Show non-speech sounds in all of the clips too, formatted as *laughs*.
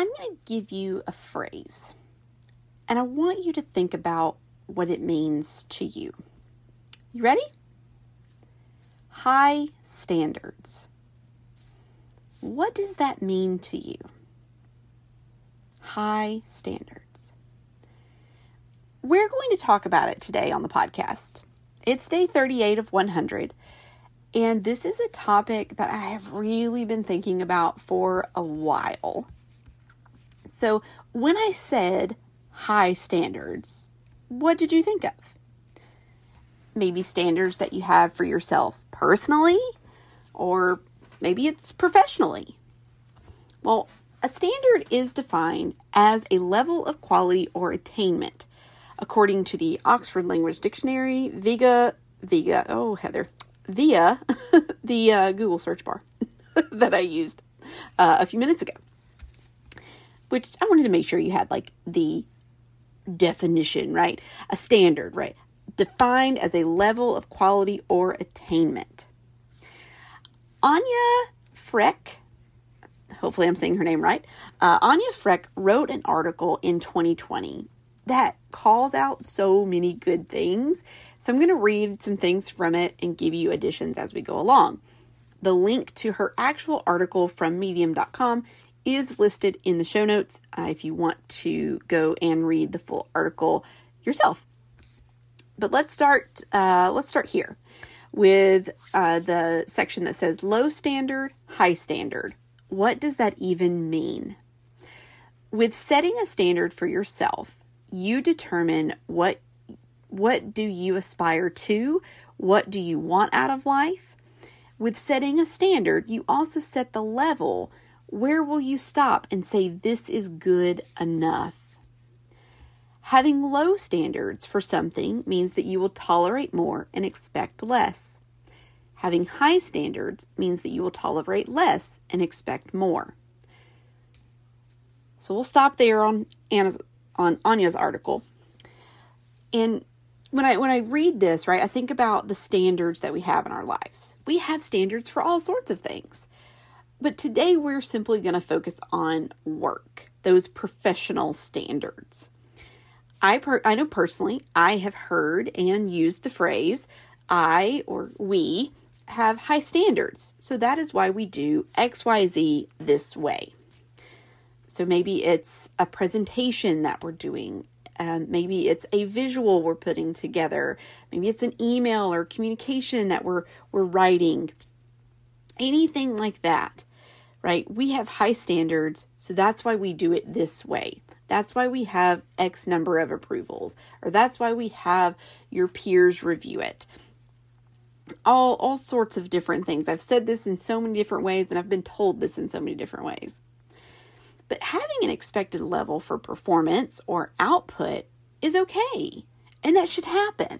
I'm going to give you a phrase, and I want you to think about what it means to you. You ready? High standards. What does that mean to you? High standards. We're going to talk about it today on the podcast. It's day 38 of 100, and this is a topic that I have really been thinking about for a while. So, when I said high standards, what did you think of? Maybe standards that you have for yourself personally, or maybe it's professionally. Well, a standard is defined as a level of quality or attainment, according to the Oxford Language Dictionary, Viga, Viga, oh, Heather, via *laughs* the uh, Google search bar *laughs* that I used uh, a few minutes ago. Which I wanted to make sure you had like the definition, right? A standard, right? Defined as a level of quality or attainment. Anja Freck, hopefully I'm saying her name right, uh, Anja Freck wrote an article in 2020 that calls out so many good things. So I'm going to read some things from it and give you additions as we go along. The link to her actual article from medium.com is listed in the show notes uh, if you want to go and read the full article yourself. But let's start. Uh, let's start here with uh, the section that says low standard, high standard. What does that even mean? With setting a standard for yourself, you determine what what do you aspire to? What do you want out of life? With setting a standard, you also set the level where will you stop and say, This is good enough? Having low standards for something means that you will tolerate more and expect less. Having high standards means that you will tolerate less and expect more. So we'll stop there on Anna's, on Anja's article. And when I when I read this, right, I think about the standards that we have in our lives. We have standards for all sorts of things. But today we're simply going to focus on work, those professional standards. I per- I know personally, I have heard and used the phrase I or we have high standards. So that is why we do XYZ this way. So maybe it's a presentation that we're doing. Um, maybe it's a visual we're putting together. Maybe it's an email or communication that we're we're writing. Anything like that right? We have high standards, so that's why we do it this way. That's why we have X number of approvals, or that's why we have your peers review it. All, all sorts of different things. I've said this in so many different ways, and I've been told this in so many different ways. But having an expected level for performance or output is okay, and that should happen.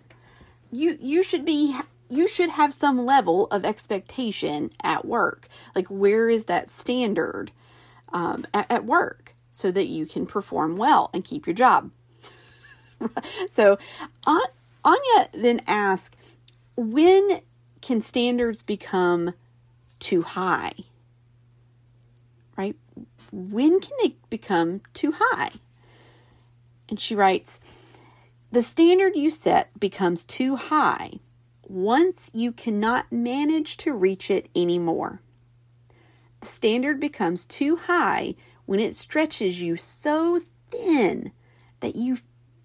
You you should be you should have some level of expectation at work. Like, where is that standard um, at, at work so that you can perform well and keep your job? *laughs* so, Anja then asks, when can standards become too high? Right? When can they become too high? And she writes, the standard you set becomes too high once you cannot manage to reach it anymore. The standard becomes too high when it stretches you so thin that you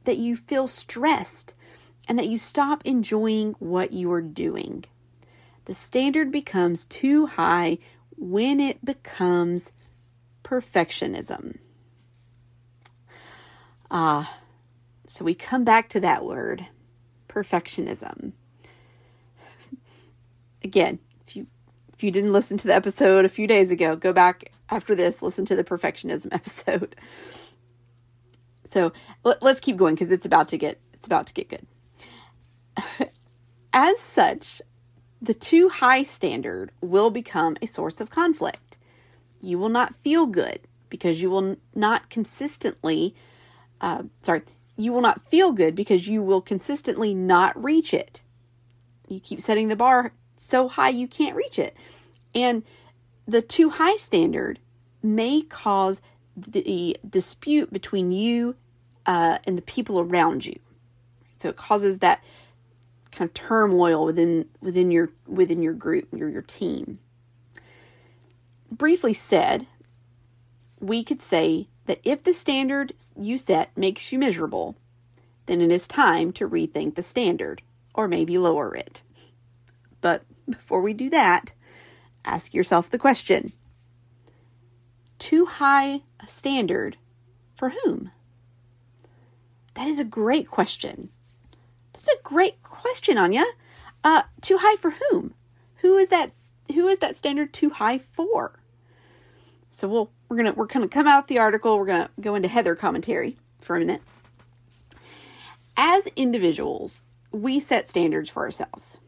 that you feel stressed and that you stop enjoying what you are doing. The standard becomes too high when it becomes perfectionism. Ah, so we come back to that word, perfectionism again, if you if you didn't listen to the episode a few days ago, go back after this, listen to the perfectionism *laughs* episode. So let, us keep going because it's about to get it's about to get good. *laughs* As such, the too high standard will become a source of conflict. You will not feel good because you will not consistently, uh, sorry, you will not feel good because you will consistently not reach it. You keep setting the bar so high you can't reach it. And the too high standard may cause the dispute between you uh, and the people around you. So it causes that kind of turmoil within within your within your group, your your team. Briefly said, we could say that if the standard you set makes you miserable, then it is time to rethink the standard or maybe lower it. But before we do that, ask yourself the question too high a standard for whom? That is a great question. That's a great question, Anja. Uh, too high for whom? Who is that? Who is that standard too high for? So we'll we're gonna we're gonna come out the article. We're gonna go into Heather commentary for a minute. As individuals, we set standards for ourselves.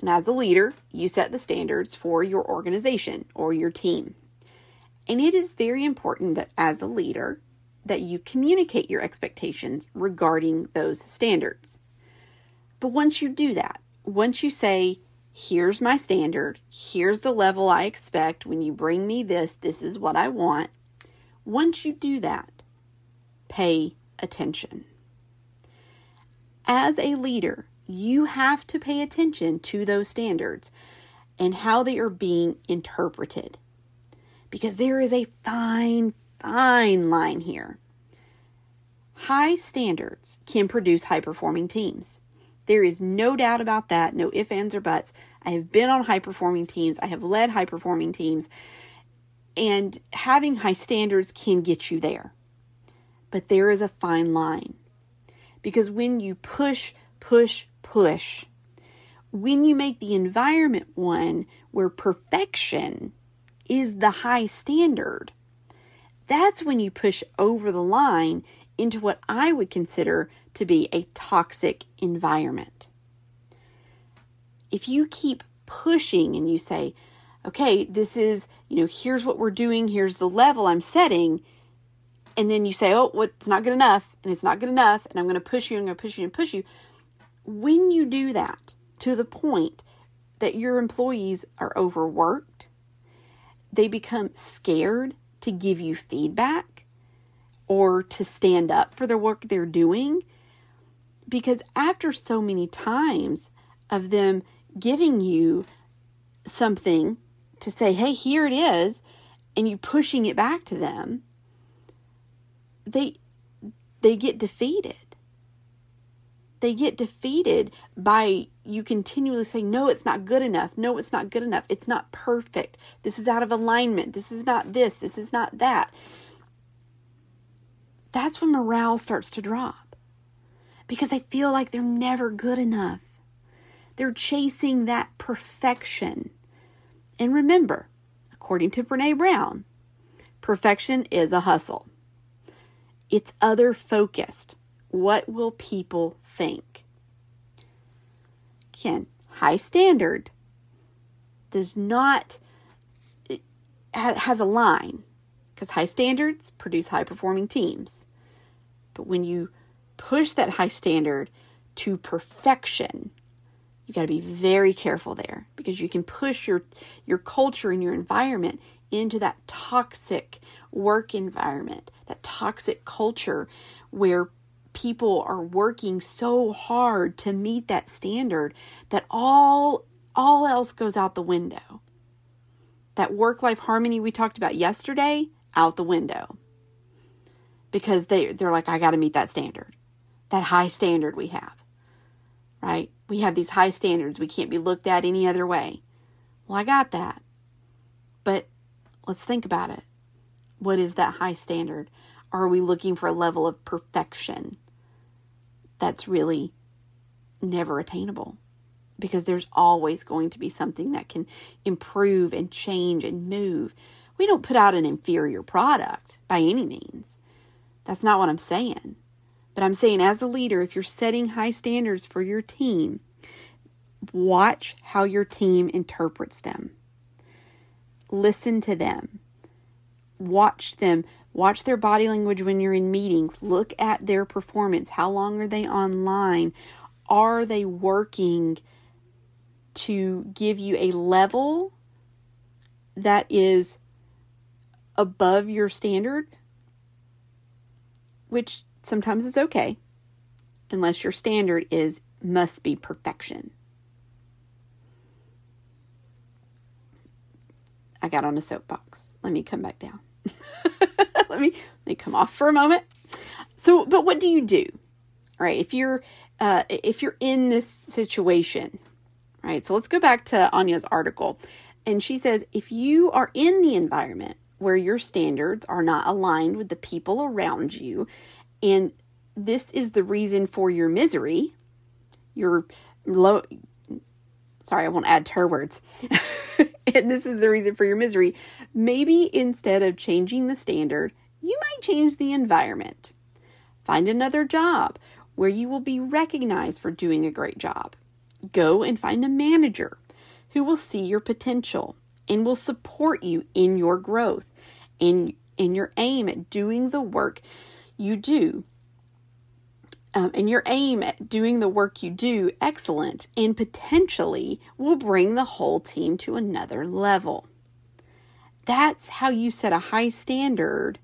And as a leader, you set the standards for your organization or your team. And it is very important that as a leader that you communicate your expectations regarding those standards. But once you do that, once you say, here's my standard, here's the level I expect when you bring me this, this is what I want. Once you do that, pay attention. As a leader, you have to pay attention to those standards and how they are being interpreted because there is a fine, fine line here. High standards can produce high performing teams. There is no doubt about that, no ifs, ands, or buts. I have been on high performing teams, I have led high performing teams, and having high standards can get you there. But there is a fine line because when you push, push, push, when you make the environment one where perfection is the high standard. That's when you push over the line into what I would consider to be a toxic environment. If you keep pushing and you say, okay, this is, you know, here's what we're doing, here's the level I'm setting, and then you say, oh, well, it's not good enough, and it's not good enough, and I'm going to push you, and I'm going to push you, and push you. When you do that to the point that your employees are overworked, they become scared to give you feedback or to stand up for the work they're doing. Because after so many times of them giving you something to say, hey, here it is, and you pushing it back to them, they they get defeated they get defeated by you continually saying, No, it's not good enough. No, it's not good enough. It's not perfect. This is out of alignment. This is not this. This is not that. That's when morale starts to drop because they feel like they're never good enough. They're chasing that perfection. And remember, according to Brene Brown, perfection is a hustle. It's other focused. What will people think? Ken, high standard does not, has a line because high standards produce high performing teams. But when you push that high standard to perfection, you got to be very careful there because you can push your your culture and your environment into that toxic work environment, that toxic culture where people are working so hard to meet that standard that all all else goes out the window. That work life harmony we talked about yesterday out the window. Because they they're like I got to meet that standard. That high standard we have. Right? We have these high standards. We can't be looked at any other way. Well, I got that. But let's think about it. What is that high standard? Are we looking for a level of perfection? That's really never attainable because there's always going to be something that can improve and change and move. We don't put out an inferior product by any means. That's not what I'm saying. But I'm saying, as a leader, if you're setting high standards for your team, watch how your team interprets them. Listen to them. Watch them Watch their body language when you're in meetings. Look at their performance. How long are they online? Are they working to give you a level that is above your standard which sometimes is okay, unless your standard is must be perfection. I got on a soapbox. Let me come back down. *laughs* let me let me come off for a moment. So, but what do you do? Right? If you're uh, if you're in this situation, right? So let's go back to Anja's article, and she says if you are in the environment where your standards are not aligned with the people around you, and this is the reason for your misery, your low. Sorry, I won't add to her words. *laughs* and this is the reason for your misery. Maybe instead of changing the standard, you might change the environment. Find another job where you will be recognized for doing a great job. Go and find a manager who will see your potential and will support you in your growth and in your aim at doing the work you do. Um, and your aim at doing the work you do excellent and potentially will bring the whole team to another level. That's how you set a high standard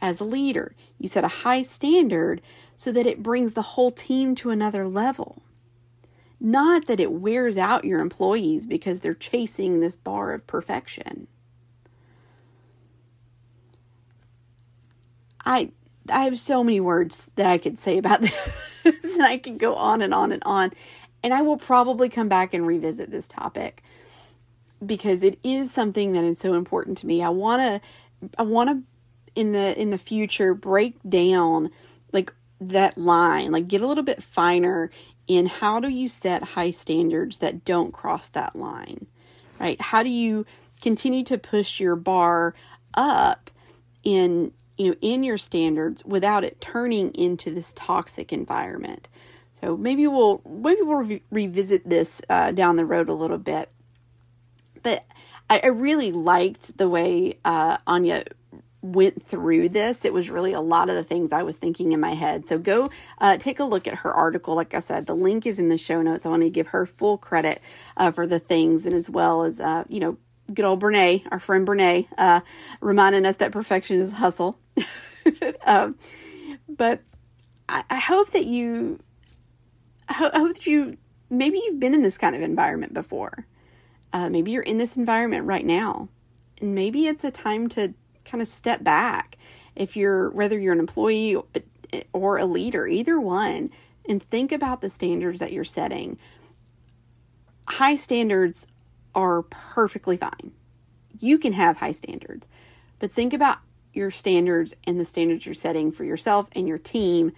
as a leader. You set a high standard so that it brings the whole team to another level. Not that it wears out your employees because they're chasing this bar of perfection. I I have so many words that I could say about *laughs* this, and I could go on and on and on. And I will probably come back and revisit this topic because it is something that is so important to me. I want to I want to in the in the future break down like that line, like get a little bit finer in how do you set high standards that don't cross that line. Right? How do you continue to push your bar up in you know in your standards without it turning into this toxic environment. So maybe we'll maybe we'll re- revisit this uh, down the road a little bit but I, I really liked the way uh, Anja went through this. It was really a lot of the things I was thinking in my head. So go uh, take a look at her article. Like I said, the link is in the show notes. I want to give her full credit uh, for the things and as well as, uh, you know, good old Brene, our friend Brene, uh, reminding us that perfection is hustle. *laughs* um, but I, I, hope that you, I, ho- I hope that you, maybe you've been in this kind of environment before. Uh, maybe you're in this environment right now, and maybe it's a time to kind of step back. If you're whether you're an employee eh, or a leader, either one, and think about the standards that you're setting. High standards are perfectly fine. You can have high standards, but think about your standards and the standards you're setting for yourself and your team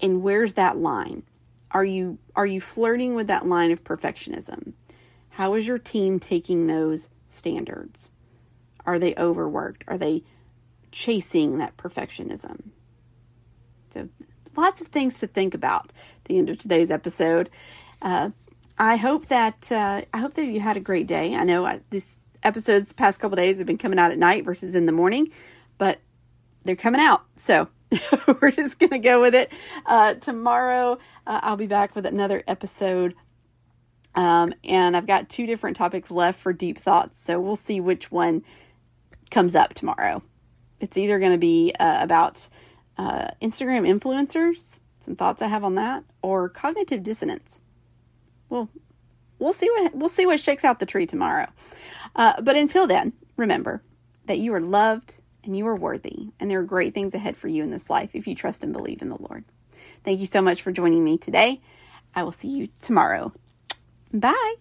and where's that line are you are you flirting with that line of perfectionism how is your team taking those standards? Are they overworked? Are they chasing that perfectionism? So, lots of things to think about at the end of today's episode. Uh, I hope that uh, I hope that you had a great day. I know I, these episodes the past couple days have been coming out at night versus in the morning, but they're coming out. So *laughs* we're just gonna go with it. Uh, tomorrow uh, I'll be back with another episode um, and I've got two different topics left for deep thoughts. So we'll see which one comes up tomorrow. It's either going to be uh, about uh, Instagram influencers, some thoughts I have on that, or cognitive dissonance. Well, we'll see what we'll see what shakes out the tree tomorrow. Uh, but until then, remember that you are loved and you are worthy, and there are great things ahead for you in this life if you trust and believe in the Lord. Thank you so much for joining me today. I will see you tomorrow. Bye.